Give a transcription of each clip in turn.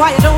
why you don't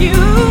you.